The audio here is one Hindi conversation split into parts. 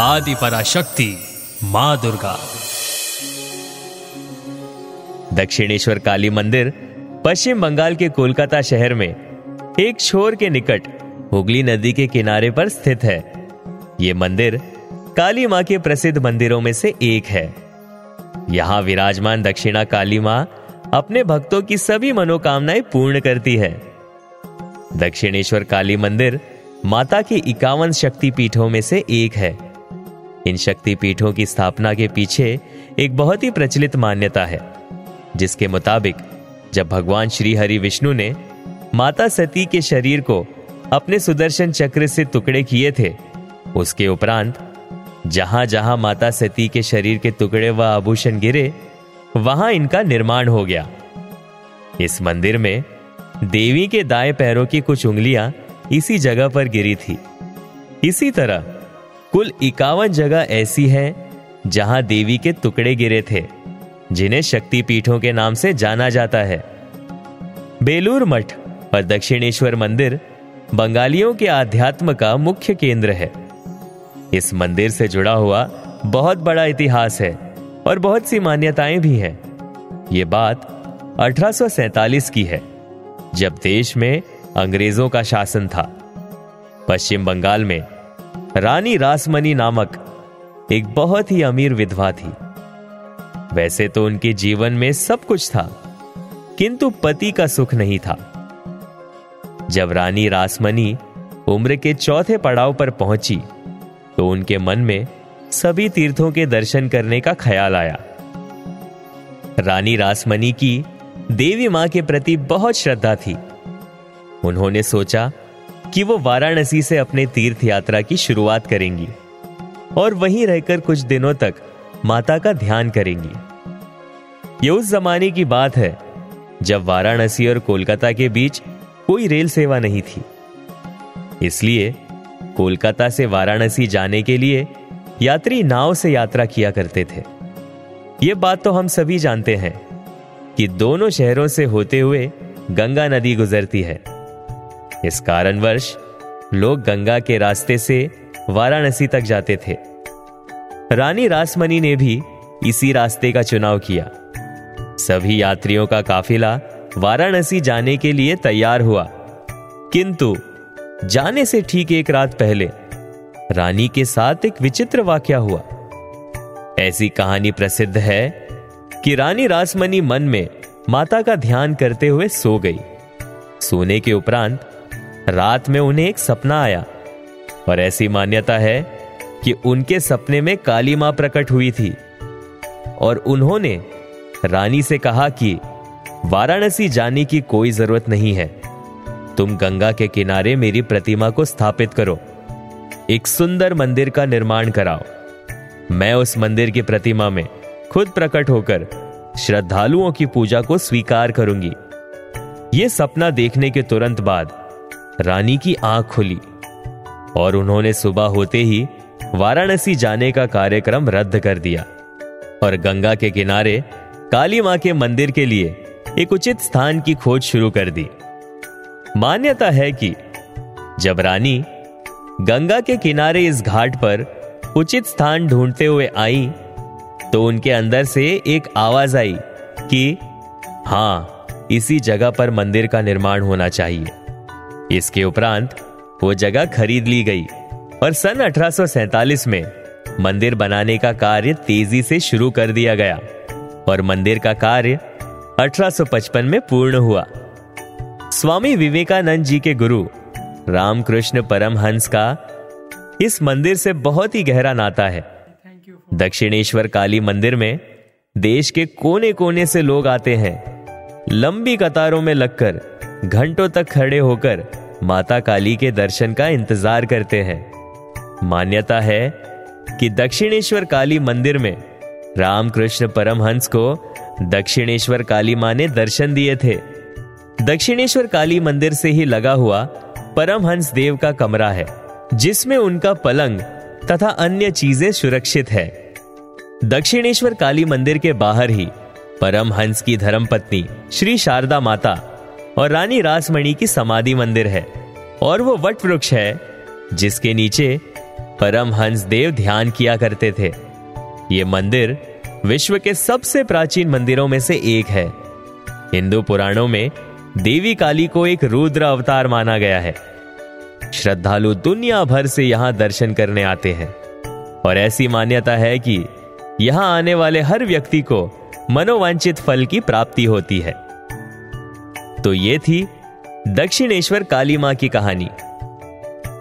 आदि पराशक्ति माँ दुर्गा। दक्षिणेश्वर काली मंदिर, पश्चिम बंगाल के कोलकाता शहर में, एक छोर के निकट, हुगली नदी के किनारे पर स्थित है। ये मंदिर, काली माँ के प्रसिद्ध मंदिरों में से एक है। यहाँ विराजमान दक्षिणा काली माँ, अपने भक्तों की सभी मनोकामनाएँ पूर्ण करती है। दक्षिणेश्वर काली मंदिर, माता के इक्यावन शक्ति पीठों में से एक है। इन शक्ति पीठों की स्थापना के पीछे एक बहुत ही प्रचलित मान्यता है, जिसके मुताबिक जब भगवान श्री हरि विष्णु ने माता सती के शरीर को अपने सुदर्शन चक्र से टुकड़े किए थे, उसके उपरांत जहाँ जहाँ माता सती के शरीर के टुकड़े व आभूषण गिरे, वहाँ इनका निर्माण हो गया। इस मंदिर में देवी के दाएँ पैरों की कुछ उंगलियाँ इसी जगह पर गिरी थी। इसी तरह कुल इक्यावन जगह ऐसी है, जहाँ देवी के टुकड़े गिरे थे, जिन्हें शक्ति पीठों के नाम से जाना जाता है। बेलूर मठ और दक्षिणेश्वर मंदिर बंगालियों के आध्यात्म का मुख्य केंद्र है। इस मंदिर से जुड़ा हुआ बहुत बड़ा इतिहास है और बहुत सी मान्यताएँ भी हैं। ये बात 1847 की है, जब देश में अंग्रेज़ों का शासन था। पश्चिम बंगाल में रानी रासमनी नामक एक बहुत ही अमीर विधवा थी। वैसे तो उनके जीवन में सब कुछ था, किंतु पति का सुख नहीं था। जब रानी रासमनी उम्र के चौथे पड़ाव पर पहुँची तो उनके मन में सभी तीर्थों के दर्शन करने का ख्याल आया। रानी रासमनी की देवी माँ के प्रति बहुत श्रद्धा थी। उन्होंने सोचा कि वो वाराणसी से अपने तीर्थ यात्रा की शुरुआत करेंगी और वहीं रहकर कुछ दिनों तक माता का ध्यान करेंगी। ये उस जमाने की बात है, जब वाराणसी और कोलकाता के बीच कोई रेल सेवा नहीं थी। इसलिए कोलकाता से वाराणसी जाने के लिए यात्री नाव से यात्रा किया करते थे। ये बात तो हम सभी जानते हैं कि दोनों शहरों से होते हुए गंगा नदी गुजरती है। इस कारणवश लोग गंगा के रास्ते से वाराणसी तक जाते थे। रानी रासमनी ने भी इसी रास्ते का चुनाव किया। सभी यात्रियों का काफिला वाराणसी जाने के लिए तैयार हुआ। किंतु जाने से ठीक एक रात पहले रानी के साथ एक विचित्र वाक्य हुआ। ऐसी कहानी प्रसिद्ध है कि रानी रासमनी मन में माता का ध्यान करते हुए सो गई। सोने के उपरांत रात में उन्हें एक सपना आया। और ऐसी मान्यता है कि उनके सपने में काली माँ प्रकट हुई थी। और उन्होंने रानी से कहा कि, वाराणसी जाने की कोई ज़रूरत नहीं है। तुम गंगा के किनारे मेरी प्रतिमा को स्थापित करो। एक सुंदर मंदिर का निर्माण कराओ। मैं उस मंदिर की प्रतिमा में खुद प्रकट होकर श्रद्धालुओं की पूजा को स्वीकार करूँगी। यह सपना देखने के तुरंत बाद रानी की आँख खुली और उन्होंने सुबह होते ही वाराणसी जाने का कार्यक्रम रद्द कर दिया और गंगा के किनारे काली माँ के मंदिर के लिए एक उचित स्थान की खोज शुरू कर दी। मान्यता है कि जब रानी गंगा के किनारे इस घाट पर उचित स्थान ढूंढते हुए आई तो उनके अंदर से एक आवाज़ आई कि हाँ, इसी जगह पर मंदिर का निर्माण होना चाहिए। इसके उपरांत वो जगह खरीद ली गई। और सन 1847 में मंदिर बनाने का कार्य तेज़ी से शुरू कर दिया गया और मंदिर का कार्य 1855 में पूर्ण हुआ। स्वामी विवेकानंद जी के गुरु रामकृष्ण परमहंस का इस मंदिर से बहुत ही गहरा नाता है। दक्षिणेश्वर काली मंदिर में देश के कोने कोने से लोग आते हैं। लंबी कतारों में लगकर घंटों तक खड़े होकर माता काली के दर्शन का इंतज़ार करते हैं। मान्यता है कि दक्षिणेश्वर काली मंदिर में रामकृष्ण परमहंस को दक्षिणेश्वर काली माँ ने दर्शन दिए थे। दक्षिणेश्वर काली मंदिर से ही लगा हुआ परमहंस देव का कमरा है, जिसमें उनका पलंग तथा अन्य चीज़ें सुरक्षित है। दक्षिणेश्वर काली मंदिर के बाहर ही परमहंस की धर्मपत्नी श्री शारदा माता और रानी रासमणि की समाधि मंदिर है, और वो वट वृक्ष है, जिसके नीचे परमहंस देव ध्यान किया करते थे। ये मंदिर विश्व के सबसे प्राचीन मंदिरों में से एक है। हिंदू पुराणों में देवी काली को एक रुद्र अवतार माना गया है। श्रद्धालु दुनिया भर से यहाँ दर्शन करने आते हैं, और ऐसी मान्यता है कि यहाँ आने वाले हर व्यक्ति को मनोवांछित फल की प्राप्ति होती है। तो ये थी दक्षिणेश्वर काली माँ की कहानी।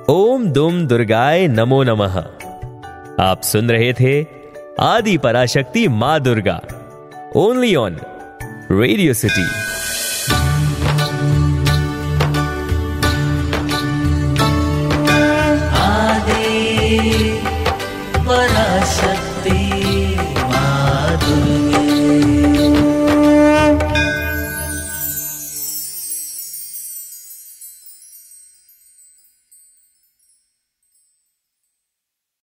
ओम दुम दुर्गाय नमो नमः। आप सुन रहे थे आदि पराशक्ति माँ Durga only on Radio City